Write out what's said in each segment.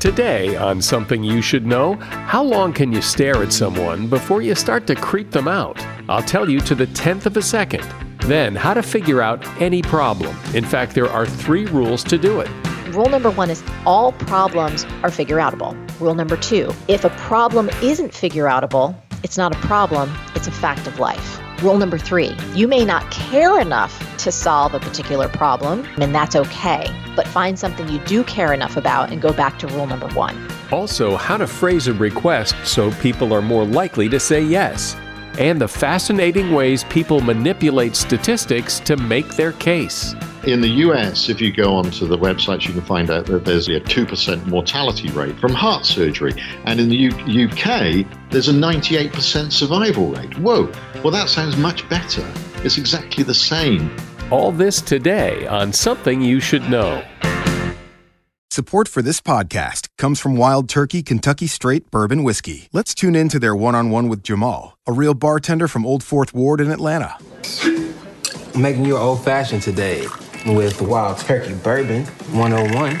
Today, on Something You Should Know, how long can you stare at someone before you start to creep them out? I'll tell you to the tenth of a second. Then, how to figure out any problem. In fact, there are three rules to do it. Rule number one is all problems are figure outable. Rule number two if a problem isn't figure outable, it's not a problem, it's a fact of life. Rule number three you may not care enough to solve a particular problem, and that's okay. But find something you do care enough about and go back to rule number one. Also, how to phrase a request so people are more likely to say yes. And the fascinating ways people manipulate statistics to make their case. In the US, if you go onto the websites, you can find out that there's a 2% mortality rate from heart surgery. And in the U- UK, there's a 98% survival rate. Whoa, well, that sounds much better. It's exactly the same. All this today on Something You Should Know. Support for this podcast comes from Wild Turkey Kentucky Straight Bourbon Whiskey. Let's tune in to their one on one with Jamal, a real bartender from Old Fourth Ward in Atlanta. making you an old fashioned today with Wild Turkey Bourbon 101.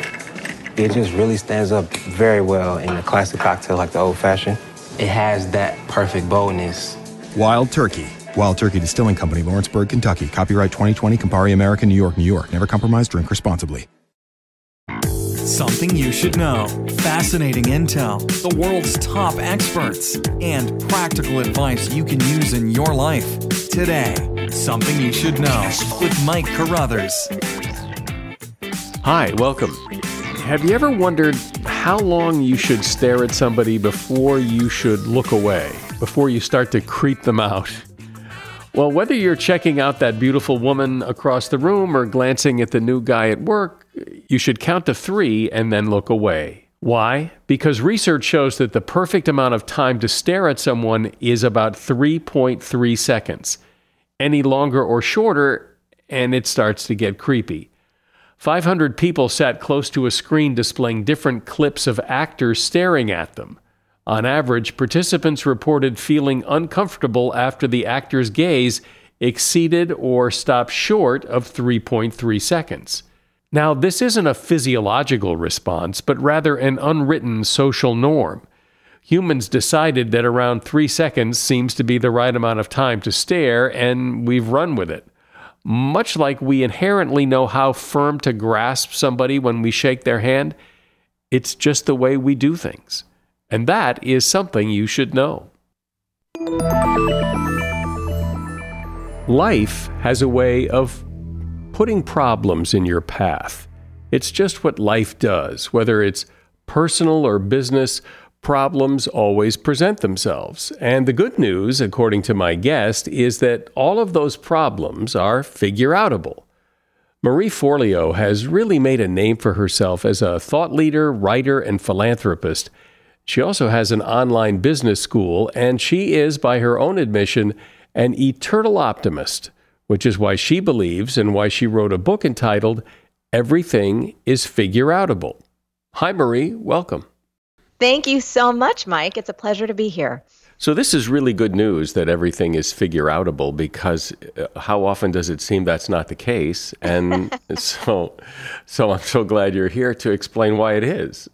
It just really stands up very well in a classic cocktail like the old fashioned. It has that perfect boldness. Wild Turkey. Wild Turkey Distilling Company, Lawrenceburg, Kentucky. Copyright 2020, Campari America, New York, New York. Never compromise, drink responsibly. Something you should know. Fascinating intel, the world's top experts, and practical advice you can use in your life. Today, Something You Should Know with Mike Carruthers. Hi, welcome. Have you ever wondered how long you should stare at somebody before you should look away, before you start to creep them out? Well, whether you're checking out that beautiful woman across the room or glancing at the new guy at work, you should count to three and then look away. Why? Because research shows that the perfect amount of time to stare at someone is about 3.3 seconds. Any longer or shorter, and it starts to get creepy. 500 people sat close to a screen displaying different clips of actors staring at them. On average, participants reported feeling uncomfortable after the actor's gaze exceeded or stopped short of 3.3 seconds. Now, this isn't a physiological response, but rather an unwritten social norm. Humans decided that around three seconds seems to be the right amount of time to stare, and we've run with it. Much like we inherently know how firm to grasp somebody when we shake their hand, it's just the way we do things. And that is something you should know. Life has a way of putting problems in your path. It's just what life does, whether it's personal or business. Problems always present themselves. And the good news, according to my guest, is that all of those problems are figure outable. Marie Forleo has really made a name for herself as a thought leader, writer, and philanthropist. She also has an online business school, and she is, by her own admission, an eternal optimist, which is why she believes and why she wrote a book entitled Everything is Figure Outable. Hi, Marie. Welcome. Thank you so much, Mike. It's a pleasure to be here. So this is really good news that everything is figure outable because uh, how often does it seem that's not the case? And so, so I'm so glad you're here to explain why it is.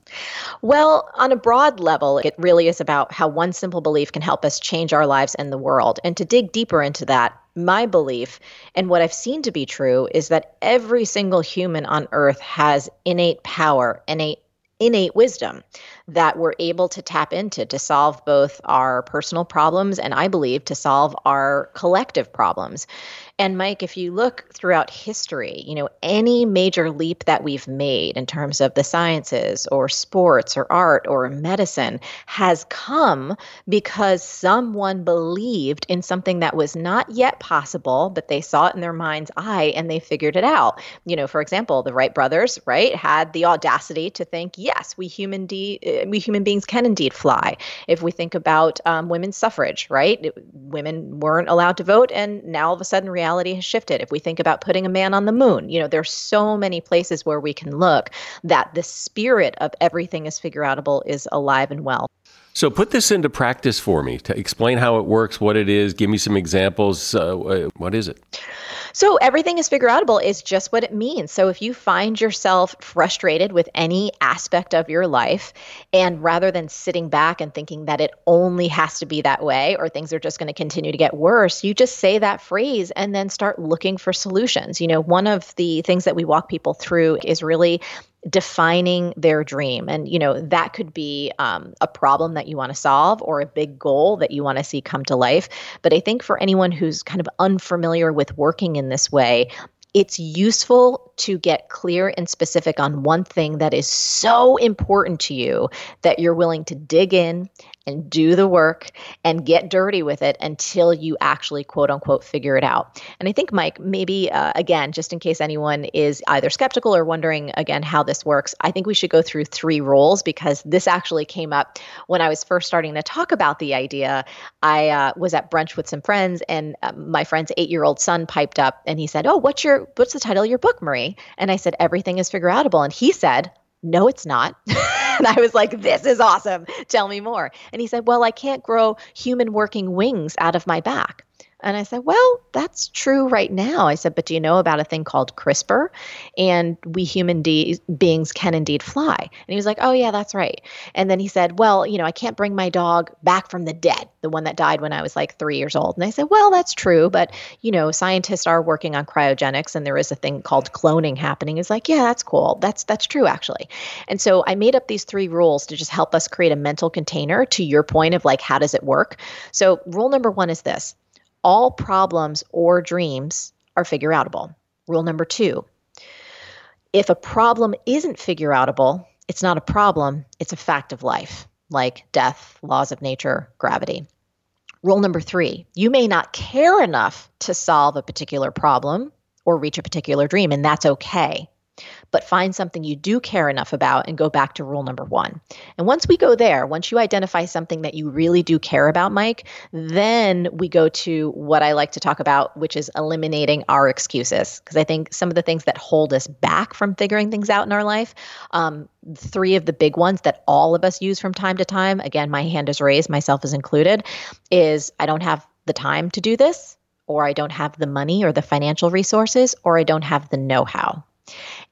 Well, on a broad level, it really is about how one simple belief can help us change our lives and the world. And to dig deeper into that, my belief and what I've seen to be true is that every single human on earth has innate power, innate innate wisdom that we're able to tap into to solve both our personal problems and I believe to solve our collective problems. And Mike, if you look throughout history, you know, any major leap that we've made in terms of the sciences or sports or art or medicine has come because someone believed in something that was not yet possible, but they saw it in their mind's eye and they figured it out. You know, for example, the Wright brothers, right, had the audacity to think, yes, we human de- uh, we human beings can indeed fly. If we think about um, women's suffrage, right, it, women weren't allowed to vote, and now all of a sudden, reality has shifted. If we think about putting a man on the moon, you know, there's so many places where we can look that the spirit of everything is figure outable is alive and well. So put this into practice for me. To explain how it works, what it is. Give me some examples. Uh, what is it? So everything is figure outable is just what it means. So if you find yourself frustrated with any aspect of your life, and rather than sitting back and thinking that it only has to be that way or things are just going to continue to get worse, you just say that phrase and then start looking for solutions. You know, one of the things that we walk people through is really defining their dream. And you know that could be um, a problem that you want to solve or a big goal that you want to see come to life. But i think for anyone who's kind of unfamiliar with working in this way it's useful to get clear and specific on one thing that is so important to you that you're willing to dig in and do the work and get dirty with it until you actually quote unquote figure it out. And I think, Mike, maybe uh, again, just in case anyone is either skeptical or wondering again how this works, I think we should go through three rules because this actually came up when I was first starting to talk about the idea. I uh, was at brunch with some friends, and uh, my friend's eight year old son piped up and he said, Oh, what's your what's the title of your book, Marie? And I said, Everything is figure outable. And he said, No, it's not. and I was like, This is awesome. Tell me more. And he said, Well, I can't grow human working wings out of my back. And I said, Well, that's true right now. I said, But do you know about a thing called CRISPR? And we human de- beings can indeed fly. And he was like, Oh, yeah, that's right. And then he said, Well, you know, I can't bring my dog back from the dead, the one that died when I was like three years old. And I said, Well, that's true. But, you know, scientists are working on cryogenics and there is a thing called cloning happening. He's like, Yeah, that's cool. That's, that's true, actually. And so I made up these three rules to just help us create a mental container to your point of like, how does it work? So, rule number one is this all problems or dreams are figure outable. Rule number two if a problem isn't figure outable, it's not a problem, it's a fact of life, like death, laws of nature, gravity. Rule number three you may not care enough to solve a particular problem or reach a particular dream, and that's okay but find something you do care enough about and go back to rule number one. And once we go there, once you identify something that you really do care about, Mike, then we go to what I like to talk about, which is eliminating our excuses. Because I think some of the things that hold us back from figuring things out in our life, um, three of the big ones that all of us use from time to time, again, my hand is raised, myself is included, is I don't have the time to do this, or I don't have the money or the financial resources, or I don't have the know how.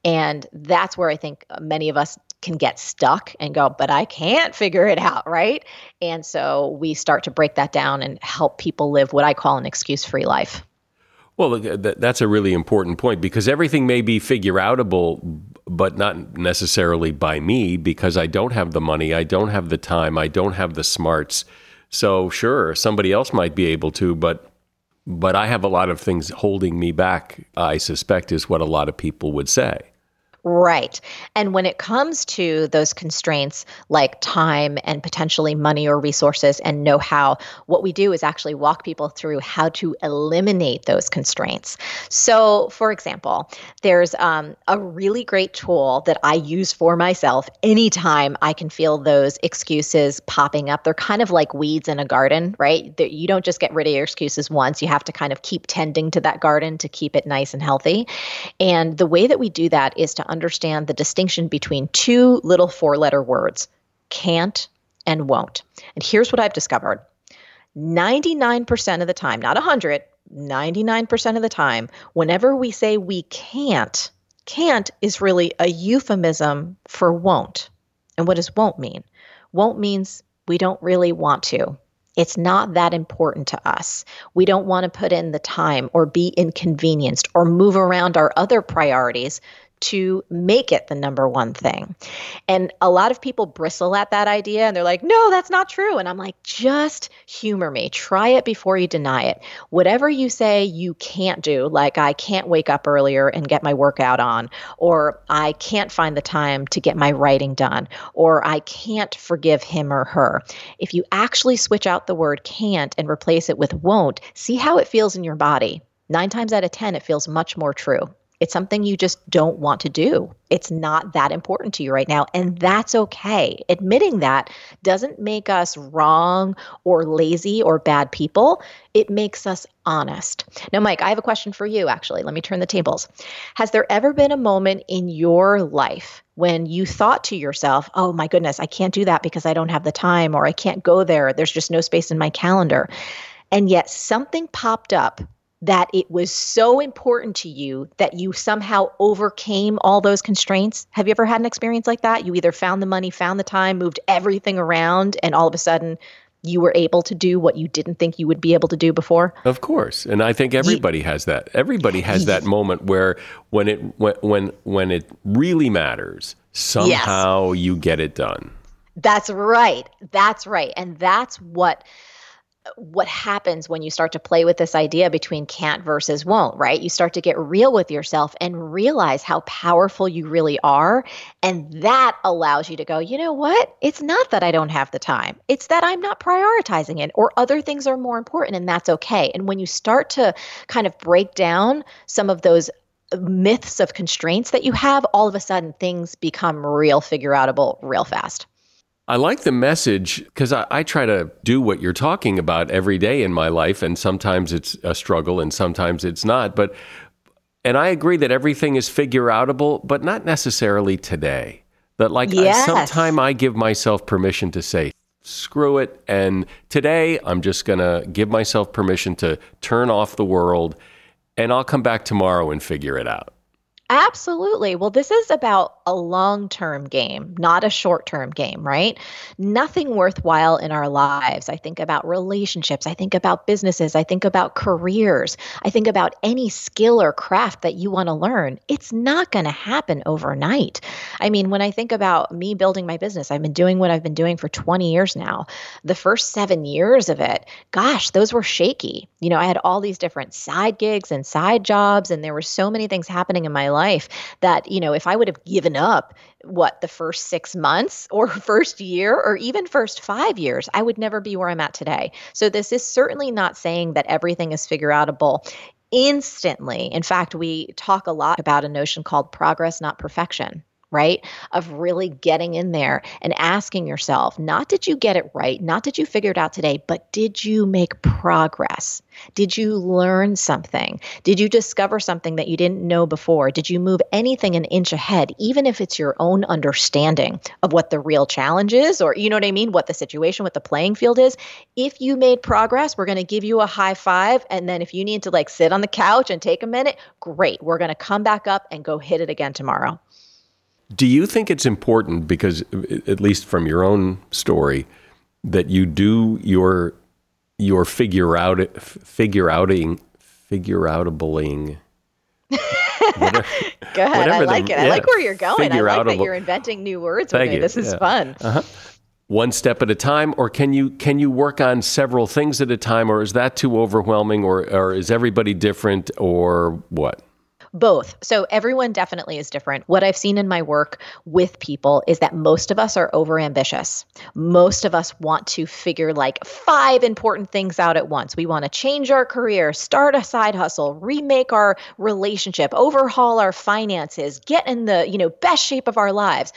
And that's where I think uh, many of us can get stuck and go, but I can't figure it out, right? And so we start to break that down and help people live what I call an excuse free life. Well, uh, that's a really important point because everything may be figure outable, but not necessarily by me because I don't have the money, I don't have the time, I don't have the smarts. So, sure, somebody else might be able to, but but I have a lot of things holding me back, I suspect, is what a lot of people would say. Right. And when it comes to those constraints like time and potentially money or resources and know how, what we do is actually walk people through how to eliminate those constraints. So, for example, there's um, a really great tool that I use for myself anytime I can feel those excuses popping up. They're kind of like weeds in a garden, right? You don't just get rid of your excuses once, you have to kind of keep tending to that garden to keep it nice and healthy. And the way that we do that is to understand the distinction between two little four letter words can't and won't. And here's what I've discovered 99% of the time, not 100, 99% of the time, whenever we say we can't, can't is really a euphemism for won't. And what does won't mean? Won't means we don't really want to. It's not that important to us. We don't want to put in the time or be inconvenienced or move around our other priorities to make it the number one thing. And a lot of people bristle at that idea and they're like, no, that's not true. And I'm like, just humor me. Try it before you deny it. Whatever you say you can't do, like I can't wake up earlier and get my workout on, or I can't find the time to get my writing done, or I can't forgive him or her. If you actually switch out the word can't and replace it with won't, see how it feels in your body. Nine times out of 10, it feels much more true It's something you just don't want to do. It's not that important to you right now. And that's okay. Admitting that doesn't make us wrong or lazy or bad people. It makes us honest. Now, Mike, I have a question for you, actually. Let me turn the tables. Has there ever been a moment in your life when you thought to yourself, oh my goodness, I can't do that because I don't have the time, or I can't go there, there's just no space in my calendar? And yet something popped up that it was so important to you that you somehow overcame all those constraints? Have you ever had an experience like that? You either found the money, found the time, moved everything around, and all of a sudden you were able to do what you didn't think you would be able to do before? Of course. And I think everybody has that. Everybody has that moment where when it when when, when it really matters, somehow yes. you get it done. That's right. That's right. And that's what what happens when you start to play with this idea between can't versus won't, right? You start to get real with yourself and realize how powerful you really are. And that allows you to go, you know what? It's not that I don't have the time, it's that I'm not prioritizing it, or other things are more important, and that's okay. And when you start to kind of break down some of those uh, myths of constraints that you have, all of a sudden things become real figure outable real fast. I like the message because I, I, try to do what you're talking about every day in my life, and sometimes it's a struggle and sometimes it's not. But and I agree that everything is figure outable, but not necessarily today. That like yes. I, sometime I give myself permission to say screw it, and today I'm just gonna give myself permission to turn off the world, and I'll come back tomorrow and figure it out. Absolutely. Well, this is about a long term game, not a short term game, right? Nothing worthwhile in our lives. I think about relationships. I think about businesses. I think about careers. I think about any skill or craft that you want to learn. It's not going to happen overnight. I mean, when I think about me building my business, I've been doing what I've been doing for 20 years now. The first seven years of it, gosh, those were shaky. You know, I had all these different side gigs and side jobs, and there were so many things happening in my life life that, you know, if I would have given up what the first six months or first year or even first five years, I would never be where I'm at today. So this is certainly not saying that everything is figure outable instantly. In fact, we talk a lot about a notion called progress, not perfection right? Of really getting in there and asking yourself, not did you get it right, not did you figure it out today, but did you make progress? Did you learn something? Did you discover something that you didn't know before? Did you move anything an inch ahead, even if it's your own understanding of what the real challenge is, or you know what I mean, what the situation, what the playing field is? If you made progress, we're going to give you a high five. And then if you need to like sit on the couch and take a minute, great. We're going to come back up and go hit it again tomorrow. Do you think it's important because, at least from your own story, that you do your your figure out figure outing figure outabling? Whatever, Go ahead. I like the, it. I like where you're going. I like that you're inventing new words with me. This is yeah. fun. Uh-huh. One step at a time, or can you can you work on several things at a time, or is that too overwhelming, or or is everybody different, or what? Both. So everyone definitely is different. What I've seen in my work with people is that most of us are overambitious. Most of us want to figure like five important things out at once. We want to change our career, start a side hustle, remake our relationship, overhaul our finances, get in the, you know, best shape of our lives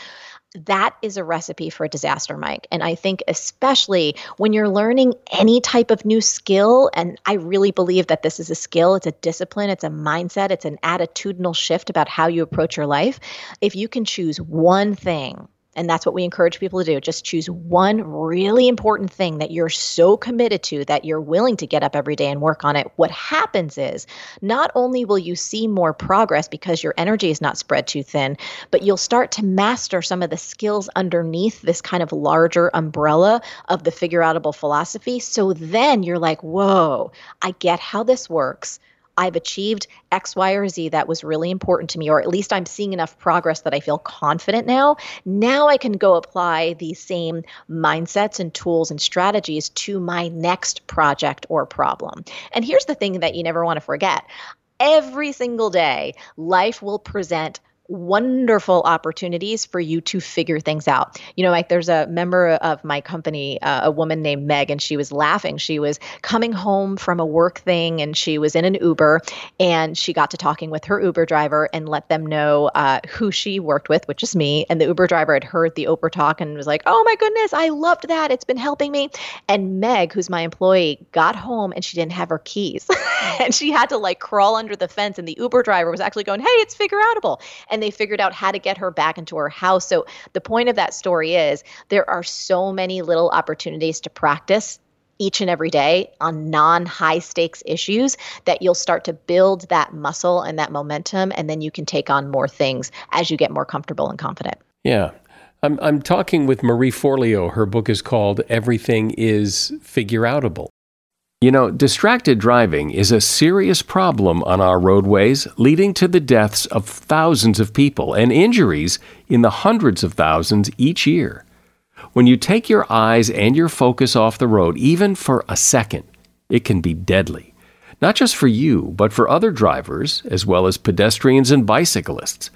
that is a recipe for a disaster, Mike. And I think, especially when you're learning any type of new skill, and I really believe that this is a skill, it's a discipline, it's a mindset, it's an attitudinal shift about how you approach your life. If you can choose one thing and that's what we encourage people to do. Just choose one really important thing that you're so committed to that you're willing to get up every day and work on it. What happens is not only will you see more progress because your energy is not spread too thin, but you'll start to master some of the skills underneath this kind of larger umbrella of the figure outable philosophy. So then you're like, whoa, I get how this works. I've achieved X, Y, or Z that was really important to me, or at least I'm seeing enough progress that I feel confident now. Now I can go apply these same mindsets and tools and strategies to my next project or problem. And here's the thing that you never want to forget every single day, life will present wonderful opportunities for you to figure things out. You know, like there's a member of my company, uh, a woman named Meg, and she was laughing. She was coming home from a work thing and she was in an Uber and she got to talking with her Uber driver and let them know uh, who she worked with, which is me. And the Uber driver had heard the Uber talk and was like, oh my goodness, I loved that. It's been helping me. And Meg, who's my employee, got home and she didn't have her keys. and she had to like crawl under the fence. And the Uber driver was actually going, hey, it's figure outable they figured out how to get her back into her house. So the point of that story is there are so many little opportunities to practice each and every day on non high stakes issues that you'll start to build that muscle and that momentum and then you can take on more things as you get more comfortable and confident. Yeah. I'm I'm talking with Marie Forleo. Her book is called Everything is Figure Outable. You know, distracted driving is a serious problem on our roadways, leading to the deaths of thousands of people and injuries in the hundreds of thousands each year. When you take your eyes and your focus off the road, even for a second, it can be deadly. Not just for you, but for other drivers, as well as pedestrians and bicyclists.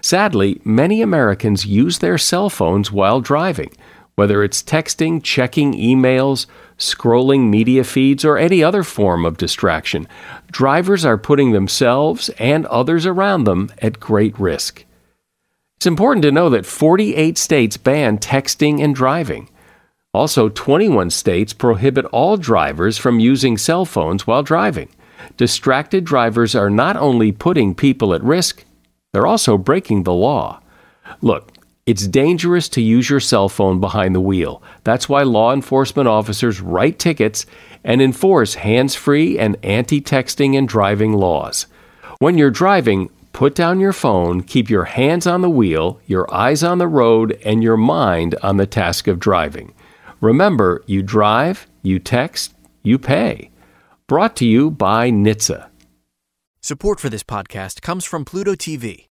Sadly, many Americans use their cell phones while driving, whether it's texting, checking emails, scrolling media feeds, or any other form of distraction, drivers are putting themselves and others around them at great risk. It's important to know that 48 states ban texting and driving. Also, 21 states prohibit all drivers from using cell phones while driving. Distracted drivers are not only putting people at risk, they're also breaking the law. Look, it's dangerous to use your cell phone behind the wheel. That's why law enforcement officers write tickets and enforce hands free and anti texting and driving laws. When you're driving, put down your phone, keep your hands on the wheel, your eyes on the road, and your mind on the task of driving. Remember, you drive, you text, you pay. Brought to you by NHTSA. Support for this podcast comes from Pluto TV.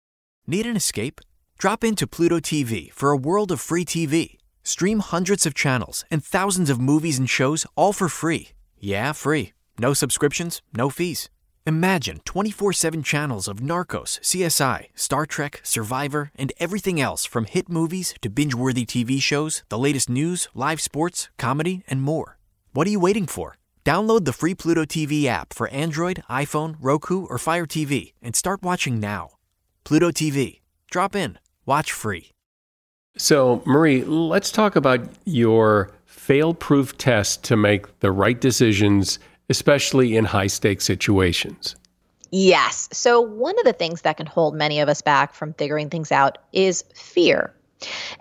Need an escape? Drop into Pluto TV for a world of free TV. Stream hundreds of channels and thousands of movies and shows all for free. Yeah, free. No subscriptions, no fees. Imagine 24 7 channels of Narcos, CSI, Star Trek, Survivor, and everything else from hit movies to binge worthy TV shows, the latest news, live sports, comedy, and more. What are you waiting for? Download the free Pluto TV app for Android, iPhone, Roku, or Fire TV and start watching now. Pluto TV. Drop in. Watch free. So, Marie, let's talk about your fail proof test to make the right decisions, especially in high stakes situations. Yes. So, one of the things that can hold many of us back from figuring things out is fear.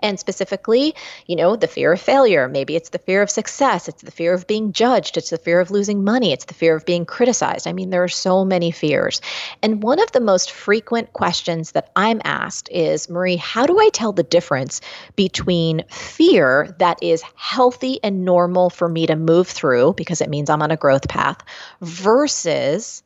And specifically, you know, the fear of failure. Maybe it's the fear of success. It's the fear of being judged. It's the fear of losing money. It's the fear of being criticized. I mean, there are so many fears. And one of the most frequent questions that I'm asked is Marie, how do I tell the difference between fear that is healthy and normal for me to move through because it means I'm on a growth path versus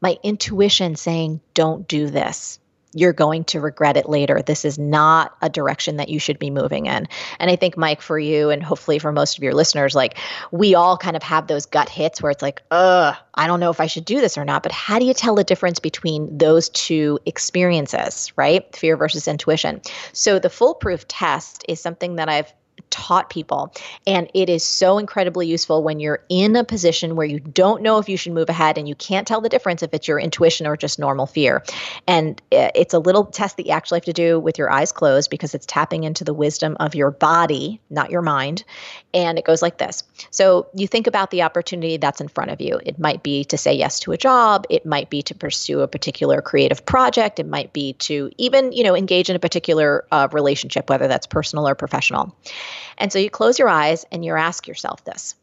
my intuition saying, don't do this? You're going to regret it later. This is not a direction that you should be moving in. And I think, Mike, for you and hopefully for most of your listeners, like we all kind of have those gut hits where it's like, ugh, I don't know if I should do this or not. But how do you tell the difference between those two experiences, right? Fear versus intuition. So the foolproof test is something that I've taught people. And it is so incredibly useful when you're in a position where you don't know if you should move ahead and you can't tell the difference if it's your intuition or just normal fear. And it's a little test that you actually have to do with your eyes closed because it's tapping into the wisdom of your body, not your mind. And it goes like this. So you think about the opportunity that's in front of you. It might be to say yes to a job, it might be to pursue a particular creative project, it might be to even, you know, engage in a particular uh, relationship, whether that's personal or professional. And so you close your eyes and you ask yourself this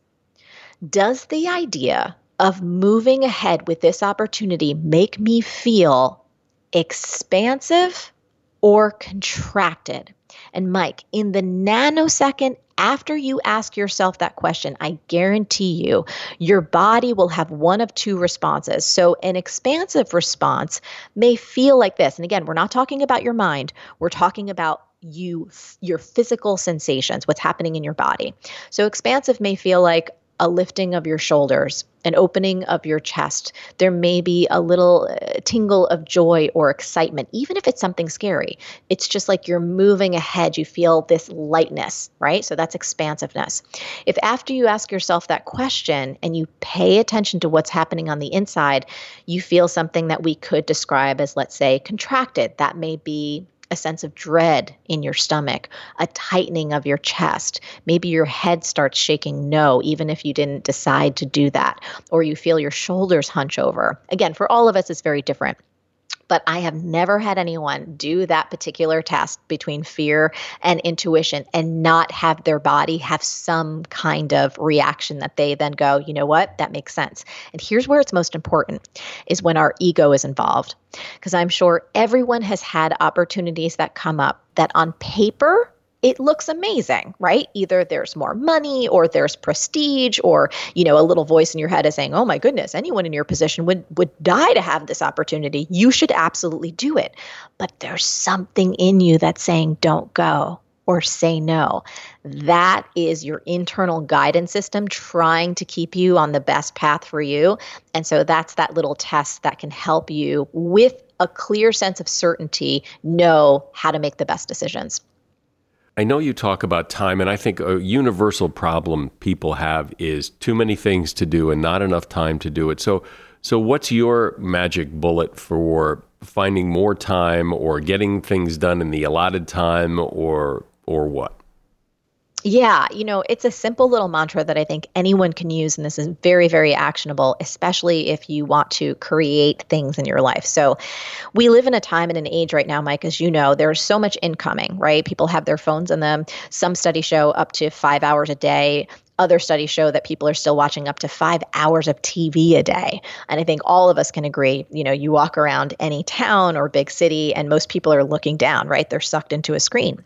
Does the idea of moving ahead with this opportunity make me feel expansive or contracted? And Mike, in the nanosecond after you ask yourself that question, I guarantee you, your body will have one of two responses. So, an expansive response may feel like this. And again, we're not talking about your mind, we're talking about you your physical sensations what's happening in your body so expansive may feel like a lifting of your shoulders, an opening of your chest. There may be a little uh, tingle of joy or excitement, even if it's something scary. It's just like you're moving ahead. You feel this lightness, right? So that's expansiveness. If after you ask yourself that question and you pay attention to what's happening on the inside, you feel something that we could describe as, let's say, contracted, that may be a sense of dread in your stomach, a tightening of your chest. Maybe your head starts shaking no, even if you didn't decide to do that, or you feel your shoulders hunch over. Again, for all of us, it's very different but I have never had anyone do that particular test between fear and intuition and not have their body have some kind of reaction that they then go, you know what, that makes sense. And here's where it's most important is when our ego is involved. Because I'm sure everyone has had opportunities that come up that on paper it looks amazing, right? Either there's more money or there's prestige or, you know, a little voice in your head is saying, "Oh my goodness, anyone in your position would would die to have this opportunity. You should absolutely do it." But there's something in you that's saying, "Don't go." Or say no. That is your internal guidance system trying to keep you on the best path for you. And so that's that little test that can help you with a clear sense of certainty know how to make the best decisions. I know you talk about time, and I think a universal problem people have is too many things to do and not enough time to do it. So, so what's your magic bullet for finding more time or getting things done in the allotted time, or or what? Yeah, you know, it's a simple little mantra that I think anyone can use, and this is very, very actionable, especially if you want to create things in your life. So, we live in a time and an age right now, Mike, as you know, there's so much incoming, right? People have their phones in them. Some studies show up to five hours a day. Other studies show that people are still watching up to five hours of TV a day. And I think all of us can agree, you know, you walk around any town or big city, and most people are looking down, right? They're sucked into a screen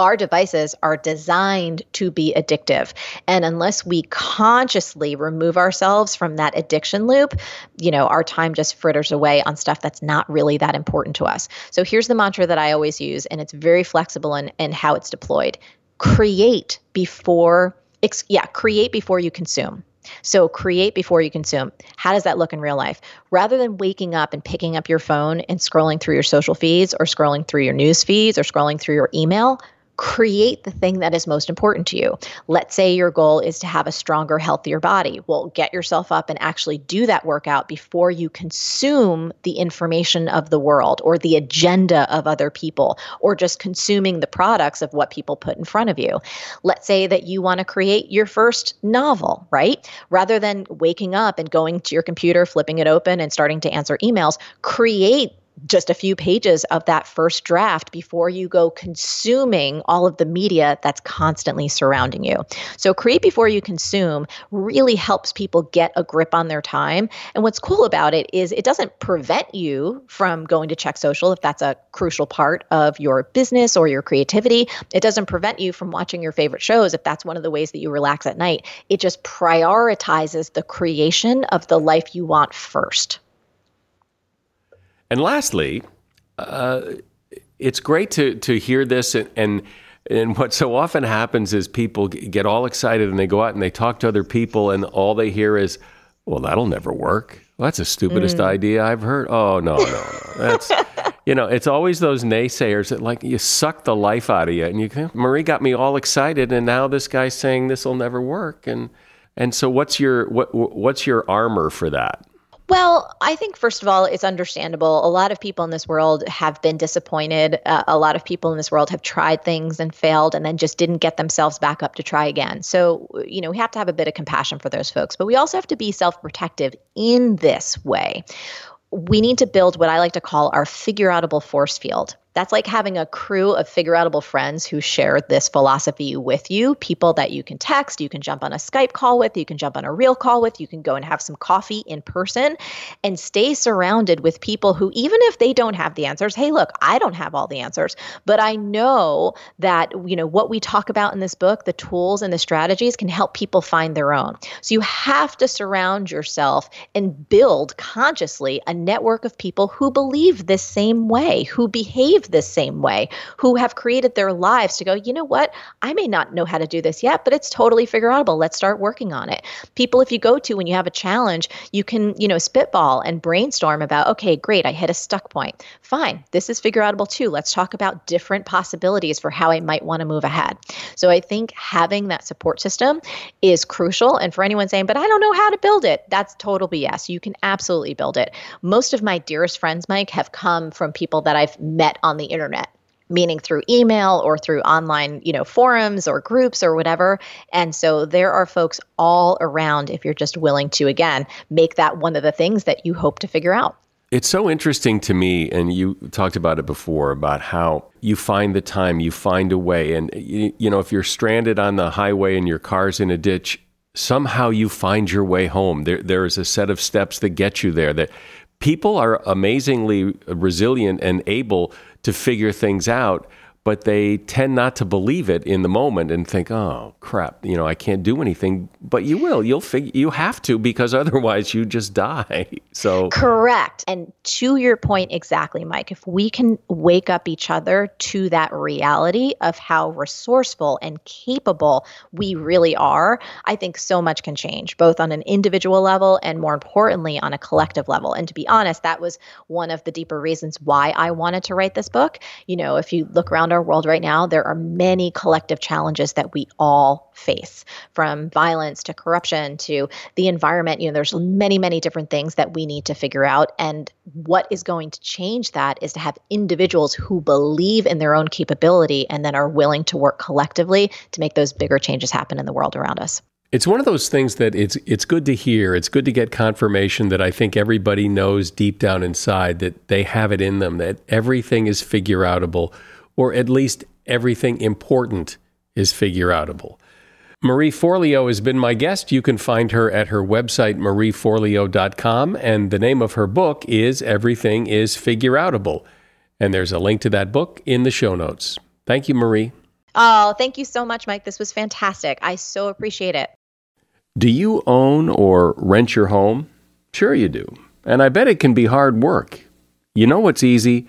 our devices are designed to be addictive. And unless we consciously remove ourselves from that addiction loop, you know, our time just fritters away on stuff that's not really that important to us. So here's the mantra that I always use, and it's very flexible in, in how it's deployed create before, ex- yeah, create before you consume. So create before you consume. How does that look in real life? Rather than waking up and picking up your phone and scrolling through your social feeds or scrolling through your news feeds or scrolling through your email, create the thing that is most important to you. Let's say your goal is to have a stronger, healthier body. Well, get yourself up and actually do that workout before you consume the information of the world or the agenda of other people or just consuming the products of what people put in front of you. Let's say that you want to create your first novel, right? Rather than waking up and going to your computer, flipping it open, and starting to answer emails, create just a few pages of that first draft before you go consuming all of the media that's constantly surrounding you. So, create before you consume really helps people get a grip on their time. And what's cool about it is it doesn't prevent you from going to check social if that's a crucial part of your business or your creativity. It doesn't prevent you from watching your favorite shows if that's one of the ways that you relax at night. It just prioritizes the creation of the life you want first. And lastly, uh, it's great to to hear this and, and and what so often happens is people get all excited and they go out and they talk to other people and all they hear is, "Well, that'll never work. Well, that's the stupidest mm. idea I've heard." Oh no, no, no. That's you know, it's always those naysayers that like you suck the life out of you. And you, Marie got me all excited, and now this guy's saying this will never work. And and so, what's your what what's your armor for that? Well, I think first of all, it's understandable. A lot of people in this world have been disappointed. Uh, a lot of people in this world have tried things and failed and then just didn't get themselves back up to try again. So, you know, we have to have a bit of compassion for those folks, but we also have to be self protective in this way. We need to build what I like to call our figure outable force field. That's like having a crew of figure outable friends who share this philosophy with you, people that you can text, you can jump on a Skype call with, you can jump on a real call with, you can go and have some coffee in person and stay surrounded with people who, even if they don't have the answers, hey, look, I don't have all the answers, but I know that, you know, what we talk about in this book, the tools and the strategies can help people find their own. So you have to surround yourself and build consciously a network of people who believe this same way, who behave behave the same way, who have created their lives to go, you know what? I may not know how to do this yet, but it's totally figure outable. Let's start working on it. People, if you go to when you have a challenge, you can, you know, spitball and brainstorm about, okay, great, I hit a stuck point. Fine, this is figure outable too. Let's talk about different possibilities for how I might want to move ahead. So I think having that support system is crucial. And for anyone saying, but I don't know how to build it, that's total BS. You can absolutely build it. Most of my dearest friends, Mike, have come from people that I've met on the internet meaning through email or through online, you know, forums or groups or whatever. And so there are folks all around if you're just willing to again make that one of the things that you hope to figure out. It's so interesting to me, and you talked about it before about how you find the time, you find a way. And, you, you know, if you're stranded on the highway and your car's in a ditch, somehow you find your way home. There, there is a set of steps that get you there. That people are amazingly resilient and able to figure things out but they tend not to believe it in the moment and think, "Oh crap, you know, I can't do anything." But you will. You'll figure. You have to because otherwise you just die. So correct. And to your point exactly, Mike. If we can wake up each other to that reality of how resourceful and capable we really are, I think so much can change, both on an individual level and more importantly on a collective level. And to be honest, that was one of the deeper reasons why I wanted to write this book. You know, if you look around around our world right now, there are many collective challenges that we all face from violence to corruption to the environment. You know, there's many, many different things that we need to figure out. And what is going to change that is to have individuals who believe in their own capability and then are willing to work collectively to make those bigger changes happen in the world around us. It's one of those things that it's it's good to hear. It's good to get confirmation that I think everybody knows deep down inside that they have it in them that everything is figure outable or at least everything important is figure outable. Marie Forleo has been my guest. You can find her at her website, marieforleo.com, and the name of her book is Everything is Figure Outable. And there's a link to that book in the show notes. Thank you, Marie. Oh, thank you so much, Mike. This was fantastic. I so appreciate it. Do you own or rent your home? Sure, you do. And I bet it can be hard work. You know what's easy?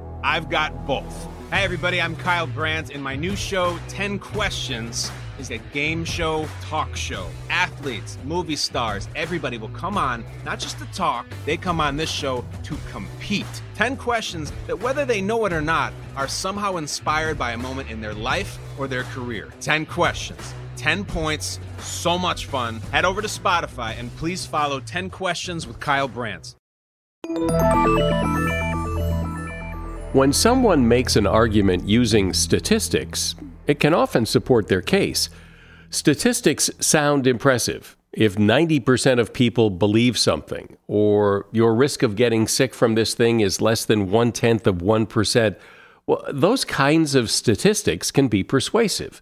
I've got both. Hey, everybody, I'm Kyle Brandt, and my new show, 10 Questions, is a game show talk show. Athletes, movie stars, everybody will come on, not just to talk, they come on this show to compete. 10 questions that, whether they know it or not, are somehow inspired by a moment in their life or their career. 10 questions. 10 points, so much fun. Head over to Spotify and please follow 10 Questions with Kyle Brandt. When someone makes an argument using statistics, it can often support their case. Statistics sound impressive. If 90% of people believe something, or your risk of getting sick from this thing is less than one tenth of 1%, well, those kinds of statistics can be persuasive.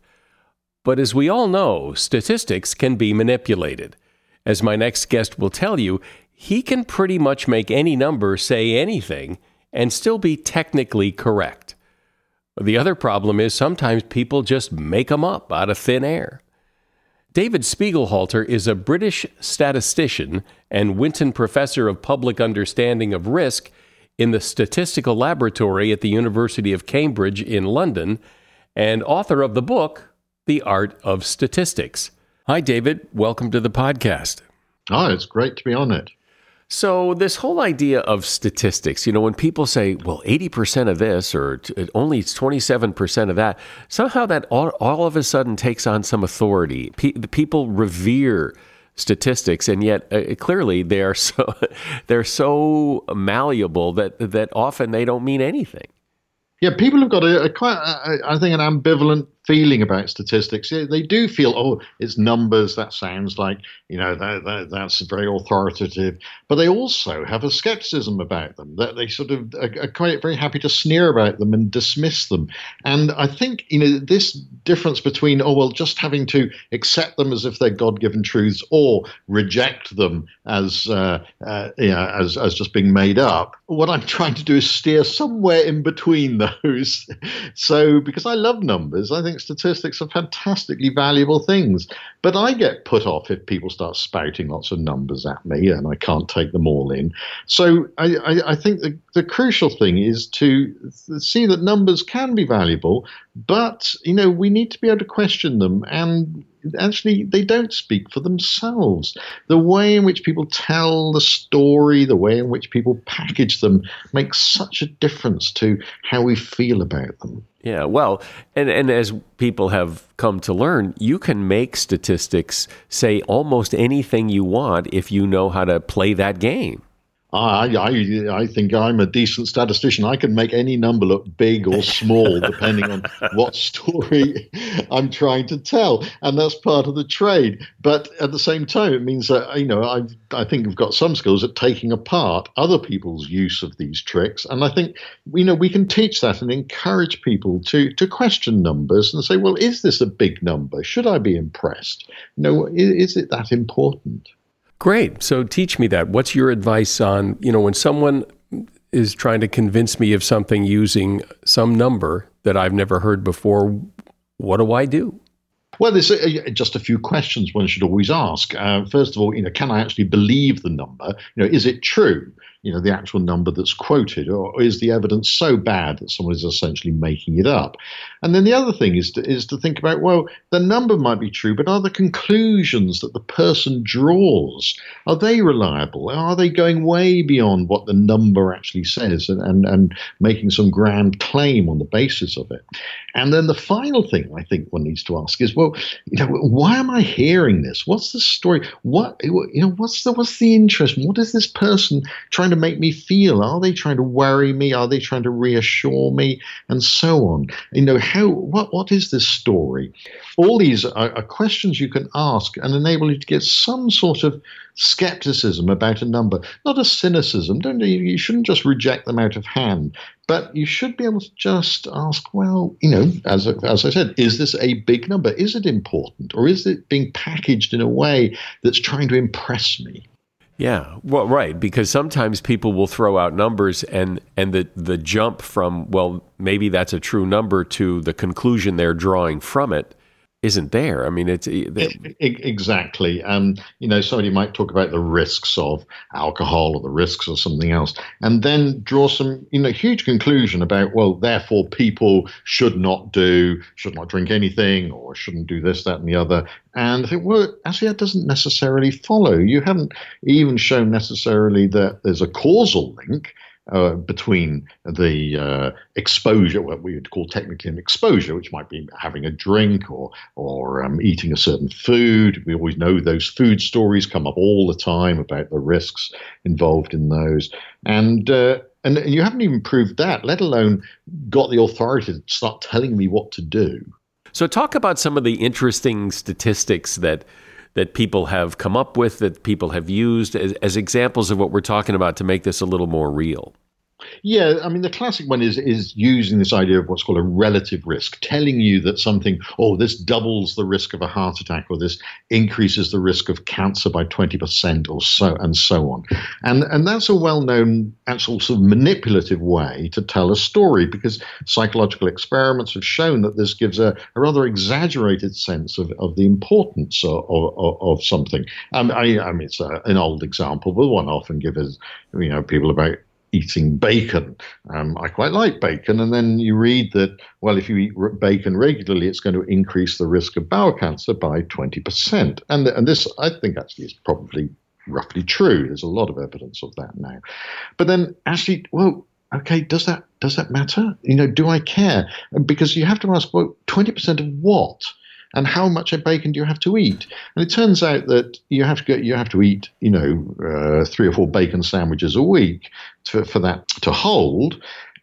But as we all know, statistics can be manipulated. As my next guest will tell you, he can pretty much make any number say anything and still be technically correct. The other problem is sometimes people just make them up out of thin air. David Spiegelhalter is a British statistician and Winton Professor of Public Understanding of Risk in the Statistical Laboratory at the University of Cambridge in London and author of the book, The Art of Statistics. Hi, David. Welcome to the podcast. Oh, it's great to be on it. So, this whole idea of statistics, you know, when people say, well, 80% of this or only 27% of that, somehow that all, all of a sudden takes on some authority. Pe- people revere statistics, and yet uh, clearly they are so, they're so malleable that, that often they don't mean anything. Yeah, people have got a, a quite, a, I think, an ambivalent feeling about statistics. They do feel, oh, it's numbers. That sounds like, you know, that, that, that's very authoritative. But they also have a skepticism about them. That they sort of are, quite very happy to sneer about them and dismiss them. And I think, you know, this difference between, oh, well, just having to accept them as if they're God-given truths or reject them as, uh, uh, you know, as, as just being made up. What I'm trying to do is steer somewhere in between those. so, because I love numbers, I think statistics are fantastically valuable things. But I get put off if people start spouting lots of numbers at me and I can't take them all in. So I, I, I think the, the crucial thing is to see that numbers can be valuable, but you know we need to be able to question them and actually they don't speak for themselves. The way in which people tell the story, the way in which people package them makes such a difference to how we feel about them. Yeah, well, and, and as people have come to learn, you can make statistics say almost anything you want if you know how to play that game. I, I, I think I'm a decent statistician. I can make any number look big or small depending on what story I'm trying to tell, and that's part of the trade. But at the same time, it means that you know I I think I've got some skills at taking apart other people's use of these tricks, and I think you know we can teach that and encourage people to to question numbers and say, well, is this a big number? Should I be impressed? You know, is, is it that important? Great. So teach me that. What's your advice on, you know, when someone is trying to convince me of something using some number that I've never heard before, what do I do? Well, there's just a few questions one should always ask. Uh, first of all, you know, can I actually believe the number? You know, is it true? You know the actual number that's quoted or is the evidence so bad that someone is essentially making it up? And then the other thing is to, is to think about well the number might be true but are the conclusions that the person draws are they reliable? Are they going way beyond what the number actually says and, and, and making some grand claim on the basis of it? And then the final thing i think one needs to ask is well you know why am i hearing this? What's the story? What you know what's the what's the interest? What is this person trying trying to make me feel? Are they trying to worry me? Are they trying to reassure me? And so on. You know, how what what is this story? All these are, are questions you can ask and enable you to get some sort of skepticism about a number, not a cynicism. Don't you, you shouldn't just reject them out of hand, but you should be able to just ask, well, you know, as as I said, is this a big number? Is it important, or is it being packaged in a way that's trying to impress me? Yeah, well, right, because sometimes people will throw out numbers, and and the the jump from well, maybe that's a true number to the conclusion they're drawing from it isn't there. I mean, it's exactly. Um, you know, somebody might talk about the risks of alcohol or the risks of something else, and then draw some, you know, huge conclusion about well, therefore people should not do, should not drink anything, or shouldn't do this, that, and the other. And I think, well, actually, that doesn't necessarily follow. You haven't even shown necessarily that there's a causal link uh, between the uh, exposure, what we would call technically an exposure, which might be having a drink or or um, eating a certain food. We always know those food stories come up all the time about the risks involved in those, and. Uh, and you haven't even proved that, let alone got the authority to start telling me what to do. So, talk about some of the interesting statistics that that people have come up with, that people have used as, as examples of what we're talking about to make this a little more real? Yeah, I mean the classic one is is using this idea of what's called a relative risk, telling you that something, oh, this doubles the risk of a heart attack, or this increases the risk of cancer by twenty percent, or so, and so on, and and that's a well-known, actual sort of manipulative way to tell a story because psychological experiments have shown that this gives a, a rather exaggerated sense of, of the importance of, of, of something. Um, I, I mean, it's a, an old example, but one often gives you know, people about eating bacon. Um, I quite like bacon. And then you read that, well, if you eat bacon regularly, it's going to increase the risk of bowel cancer by 20%. And, and this, I think, actually is probably roughly true. There's a lot of evidence of that now. But then actually, well, okay, does that does that matter? You know, do I care? Because you have to ask, well, 20% of what? And how much bacon do you have to eat? And it turns out that you have to get, you have to eat, you know, uh, three or four bacon sandwiches a week to, for that to hold.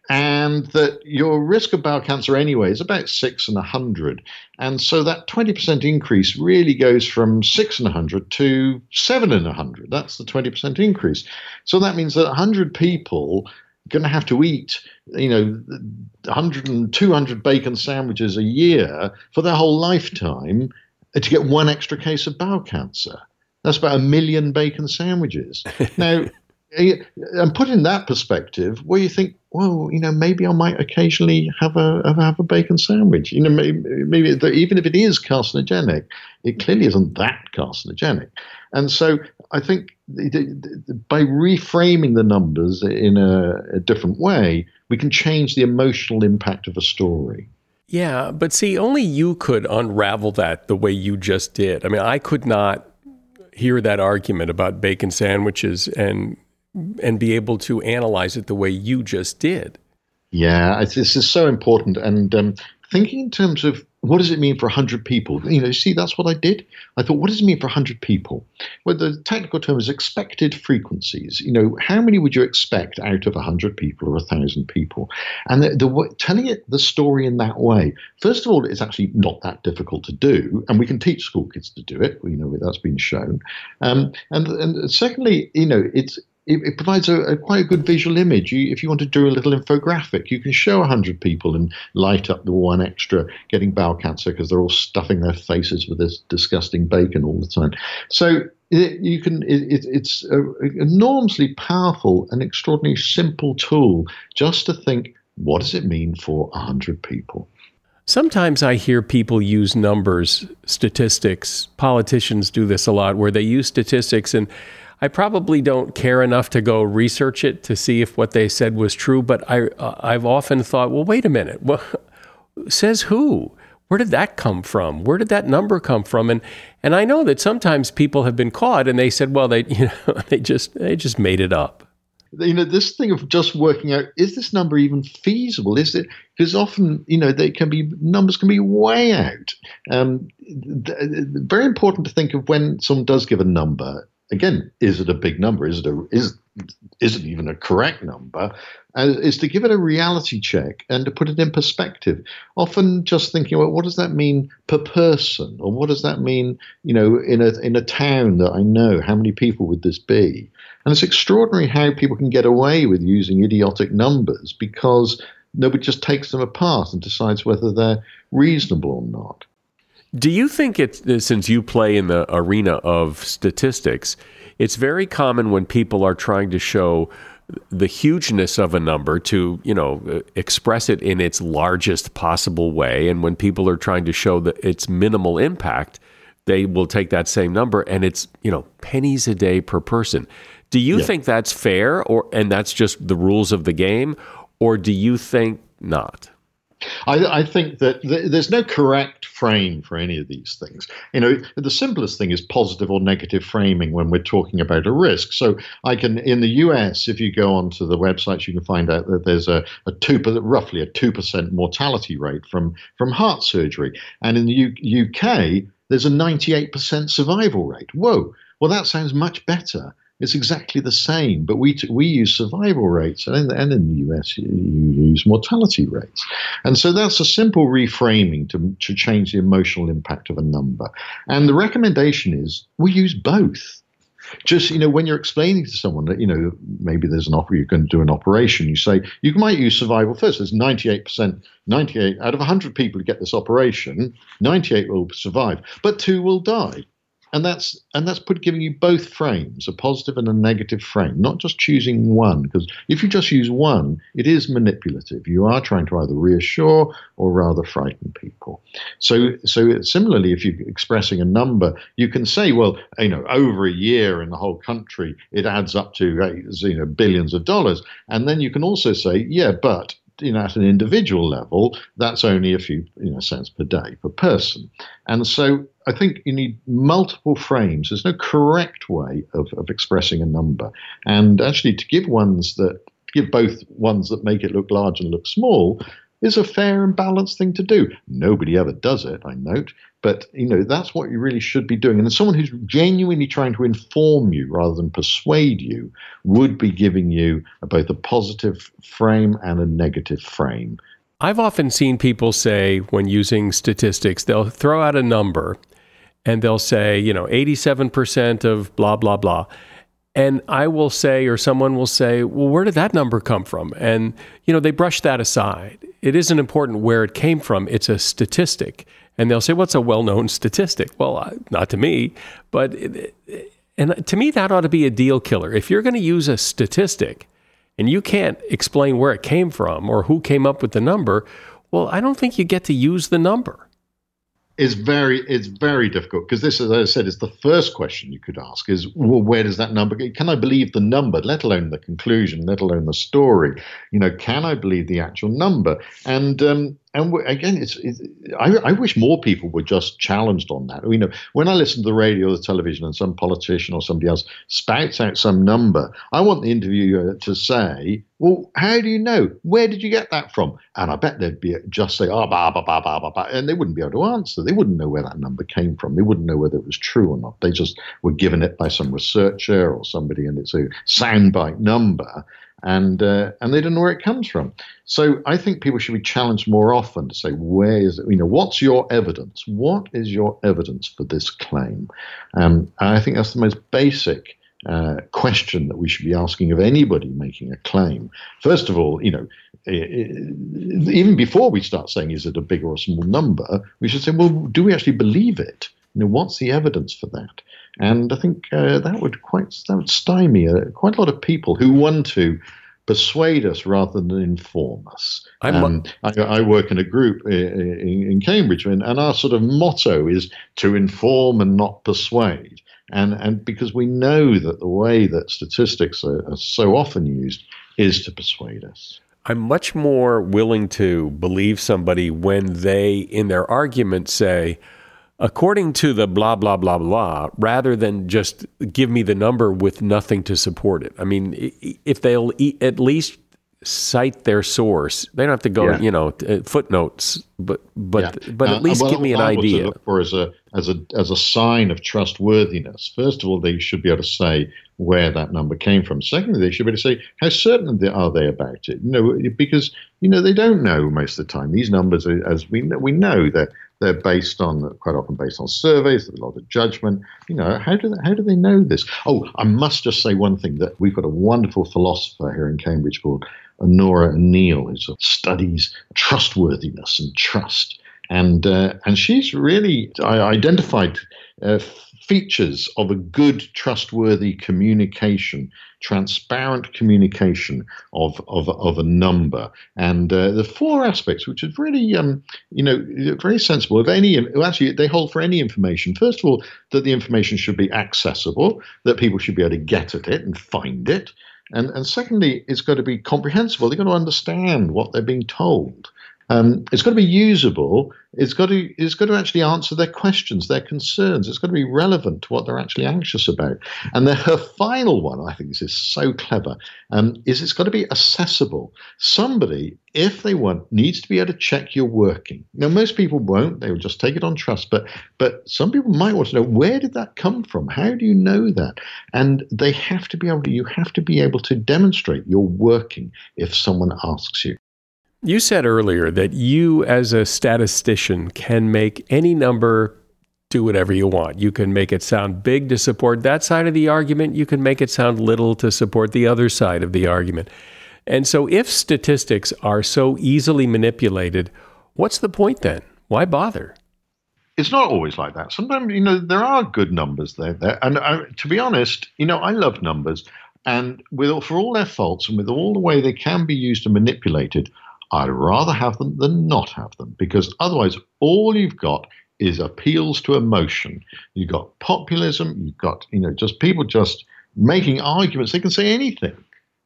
and that your risk of bowel cancer anyway is about six in a hundred. And so that 20% increase really goes from six in a hundred to seven in a hundred. That's the 20% increase. So that means that 100 people going to have to eat, you know, 100 and 200 bacon sandwiches a year for their whole lifetime to get one extra case of bowel cancer. That's about a million bacon sandwiches. now, eh, and put in that perspective, where you think, well, you know, maybe I might occasionally have a have a bacon sandwich. You know, maybe, maybe even if it is carcinogenic, it clearly isn't that carcinogenic. And so I think by reframing the numbers in a, a different way, we can change the emotional impact of a story. Yeah, but see, only you could unravel that the way you just did. I mean, I could not hear that argument about bacon sandwiches and and be able to analyze it the way you just did. Yeah, this is so important. And um, thinking in terms of what does it mean for 100 people? You know, see, that's what I did. I thought, what does it mean for 100 people? Well, the technical term is expected frequencies. You know, how many would you expect out of 100 people or 1,000 people? And the, the, telling it the story in that way, first of all, it's actually not that difficult to do, and we can teach school kids to do it. You know, that's been shown. Um, and, and secondly, you know, it's it, it provides a, a, quite a good visual image. You, if you want to do a little infographic, you can show 100 people and light up the one extra getting bowel cancer because they're all stuffing their faces with this disgusting bacon all the time. So it, you can. It, it's an enormously powerful and extraordinarily simple tool just to think, what does it mean for 100 people? Sometimes I hear people use numbers, statistics. Politicians do this a lot, where they use statistics and I probably don't care enough to go research it to see if what they said was true. But I, uh, I've often thought, well, wait a minute. Well, says who? Where did that come from? Where did that number come from? And and I know that sometimes people have been caught and they said, well, they you know they just they just made it up. You know, this thing of just working out is this number even feasible? Is it because often you know they can be numbers can be way out. Um, th- very important to think of when someone does give a number again, is it a big number? Is it a is is it even a correct number? Uh, is to give it a reality check and to put it in perspective. Often, just thinking, well, what does that mean per person, or what does that mean, you know, in a in a town that I know? How many people would this be? And it's extraordinary how people can get away with using idiotic numbers because nobody just takes them apart and decides whether they're reasonable or not. Do you think it's since you play in the arena of statistics, it's very common when people are trying to show the hugeness of a number to, you know, express it in its largest possible way and when people are trying to show that its minimal impact, they will take that same number and it's, you know, pennies a day per person. Do you yeah. think that's fair or and that's just the rules of the game or do you think not? I, I, think that th- there's no correct frame for any of these things. You know, the simplest thing is positive or negative framing when we're talking about a risk. So I can, in the US, if you go onto the websites, you can find out that there's a, a two, roughly a two percent mortality rate from from heart surgery, and in the U- UK, there's a 98% survival rate. Whoa! Well, that sounds much better it's exactly the same, but we we use survival rates, and in, and in the US you, use mortality rates, and so that's a simple reframing to to change the emotional impact of a number. And the recommendation is we use both. Just you know, when you're explaining to someone that you know maybe there's an offer you're going to do an operation, you say you might use survival first. There's 98 percent, 98 out of 100 people who get this operation, 98 will survive, but two will die and that's and that's put giving you both frames a positive and a negative frame not just choosing one because if you just use one it is manipulative. You are trying to either reassure or rather frighten people. So so similarly if you're expressing a number you can say well you know over a year in the whole country it adds up to uh, you know billions of dollars. And then you can also say yeah but you know, at an individual level, that's only a few, you know, cents per day per person. And so I think you need multiple frames. There's no correct way of, of expressing a number. And actually, to give ones that give both ones that make it look large and look small, is a fair and balanced thing to do. Nobody ever does it, I note, but you know that's what you really should be doing. And someone who's genuinely trying to inform you rather than persuade you would be giving you both a positive frame and a negative frame. I've often seen people say when using statistics, they'll throw out a number and they'll say, you know, 87% of blah, blah, blah. And I will say, or someone will say, well, where did that number come from? And, you know, they brush that aside. It isn't important where it came from, it's a statistic. And they'll say, what's a well known statistic? Well, uh, not to me, but, it, and to me, that ought to be a deal killer. If you're going to use a statistic and you can't explain where it came from or who came up with the number, well, I don't think you get to use the number is very it's very difficult because this, as I said, is the first question you could ask: is well, where does that number? Can I believe the number, let alone the conclusion, let alone the story? You know, can I believe the actual number? And um, and again, it's, it's I, I, wish more people were just challenged on that. You know, when I listen to the radio or the television and some politician or somebody else spouts out some number, I want the interviewer to say, "Well, how do you know? Where did you get that from?" And I bet they'd be just say, "Oh, bah, bah, bah, bah, bah, bah," and they wouldn't be able to answer. They wouldn't know where that number came from. They wouldn't know whether it was true or not. They just were given it by some researcher or somebody, and it's a soundbite number and uh, and they don't know where it comes from. So I think people should be challenged more often to say, where is it? You know, what's your evidence? What is your evidence for this claim? Um, I think that's the most basic uh, question that we should be asking of anybody making a claim. First of all, you know, even before we start saying is it a big or a small number, we should say, well, do we actually believe it? You know, what's the evidence for that? And I think uh, that would quite that would stymie uh, quite a lot of people who want to persuade us rather than inform us. Um, I, I, work in a group uh, in, in Cambridge, and, and, our sort of motto is to inform and not persuade. And and because we know that the way that statistics are, are so often used is to persuade us. I'm much more willing to believe somebody when they, in their argument, say according to the blah, blah, blah, blah, rather than just give me the number with nothing to support it. I mean, if they'll at least cite their source, they don't have to go, yeah. you know, uh, footnotes, but but yeah. but at least well, give me an idea. look for as a as a as a sign of trustworthiness. First of all, they should be able to say where that number came from. Secondly, they should be able to say how certain are they about it. You know, because you know they don't know most of the time. These numbers, are, as we we know, that they're based on quite often based on surveys, a lot of judgment. You know, how do they, how do they know this? Oh, I must just say one thing that we've got a wonderful philosopher here in Cambridge called Onora O'Neill, who studies trustworthiness and trust, and uh, and she's really identified uh, features of a good, trustworthy communication, transparent communication of, of, of a number. And uh, the four aspects, which is really, um, you know, very sensible of any, actually, they hold for any information. First of all, that the information should be accessible, that people should be able to get at it and find it. And, and secondly, it's got to be comprehensible. They've got to understand what they're being told. Um, it's got to be usable. It's got to it's got to actually answer their questions, their concerns. It's got to be relevant to what they're actually anxious about. And then her final one, I think this is so clever, um, is it's got to be accessible. Somebody, if they want, needs to be able to check your working. Now, most people won't; they will just take it on trust. But but some people might want to know where did that come from? How do you know that? And they have to be able to. You have to be able to demonstrate your working if someone asks you. You said earlier that you, as a statistician, can make any number do whatever you want. You can make it sound big to support that side of the argument. You can make it sound little to support the other side of the argument. And so, if statistics are so easily manipulated, what's the point then? Why bother? It's not always like that. Sometimes, you know, there are good numbers there. there. And I, to be honest, you know, I love numbers. And with, for all their faults and with all the way they can be used and manipulated, I'd rather have them than not have them because otherwise, all you've got is appeals to emotion. You've got populism, you've got, you know, just people just making arguments. They can say anything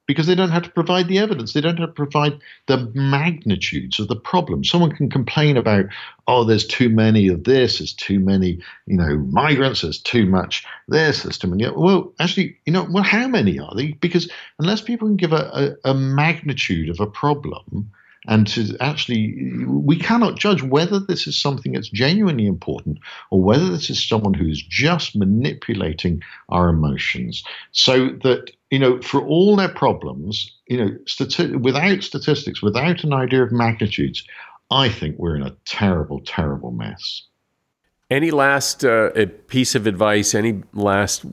because they don't have to provide the evidence. They don't have to provide the magnitudes of the problem. Someone can complain about, oh, there's too many of this, there's too many, you know, migrants, there's too much this, there's too many. Well, actually, you know, well, how many are they? Because unless people can give a, a, a magnitude of a problem, and to actually, we cannot judge whether this is something that's genuinely important or whether this is someone who's just manipulating our emotions. So that, you know, for all their problems, you know, stati- without statistics, without an idea of magnitudes, I think we're in a terrible, terrible mess. Any last uh, piece of advice? Any last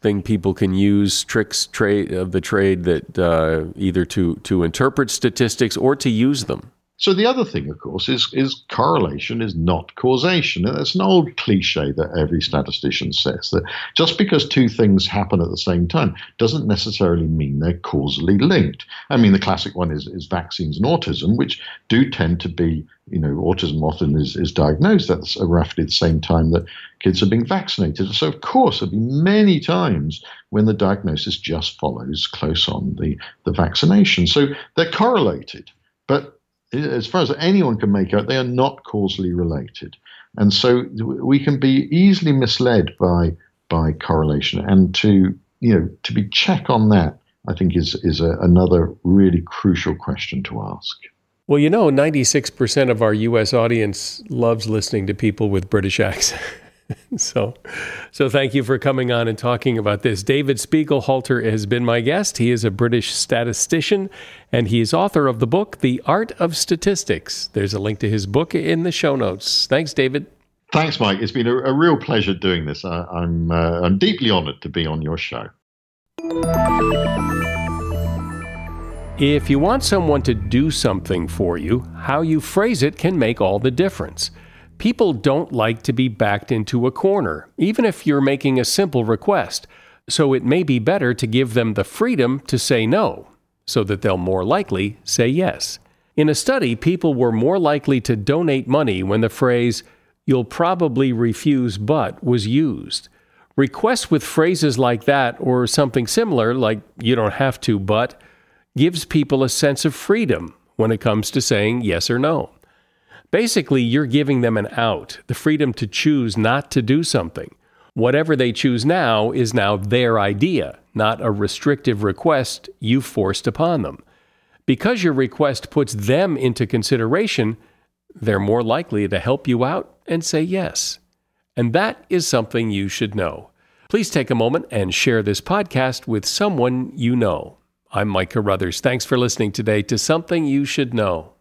thing people can use tricks trade of the trade that uh, either to to interpret statistics or to use them? So the other thing, of course, is is correlation is not causation. And that's an old cliche that every statistician says that just because two things happen at the same time doesn't necessarily mean they're causally linked. I mean, the classic one is, is vaccines and autism, which do tend to be, you know, autism often is, is diagnosed at roughly the same time that kids are being vaccinated. So, of course, there'll be many times when the diagnosis just follows close on the, the vaccination. So they're correlated. But as far as anyone can make out, they are not causally related. And so we can be easily misled by by correlation. And to you know to be check on that, I think is is a, another really crucial question to ask. Well, you know, 96% of our US audience loves listening to people with British accents. so, so thank you for coming on and talking about this. David Spiegelhalter has been my guest. He is a British statistician and he is author of the book, The Art of Statistics. There's a link to his book in the show notes. Thanks, David. Thanks, Mike. It's been a, a real pleasure doing this. I, I'm, uh, I'm deeply honored to be on your show. If you want someone to do something for you, how you phrase it can make all the difference. People don't like to be backed into a corner, even if you're making a simple request, so it may be better to give them the freedom to say no, so that they'll more likely say yes. In a study, people were more likely to donate money when the phrase, you'll probably refuse but, was used. Requests with phrases like that or something similar, like you don't have to but, gives people a sense of freedom when it comes to saying yes or no. Basically, you're giving them an out, the freedom to choose not to do something. Whatever they choose now is now their idea, not a restrictive request you forced upon them. Because your request puts them into consideration, they're more likely to help you out and say yes. And that is something you should know. Please take a moment and share this podcast with someone you know. I'm Mike Carruthers. Thanks for listening today to Something You Should Know.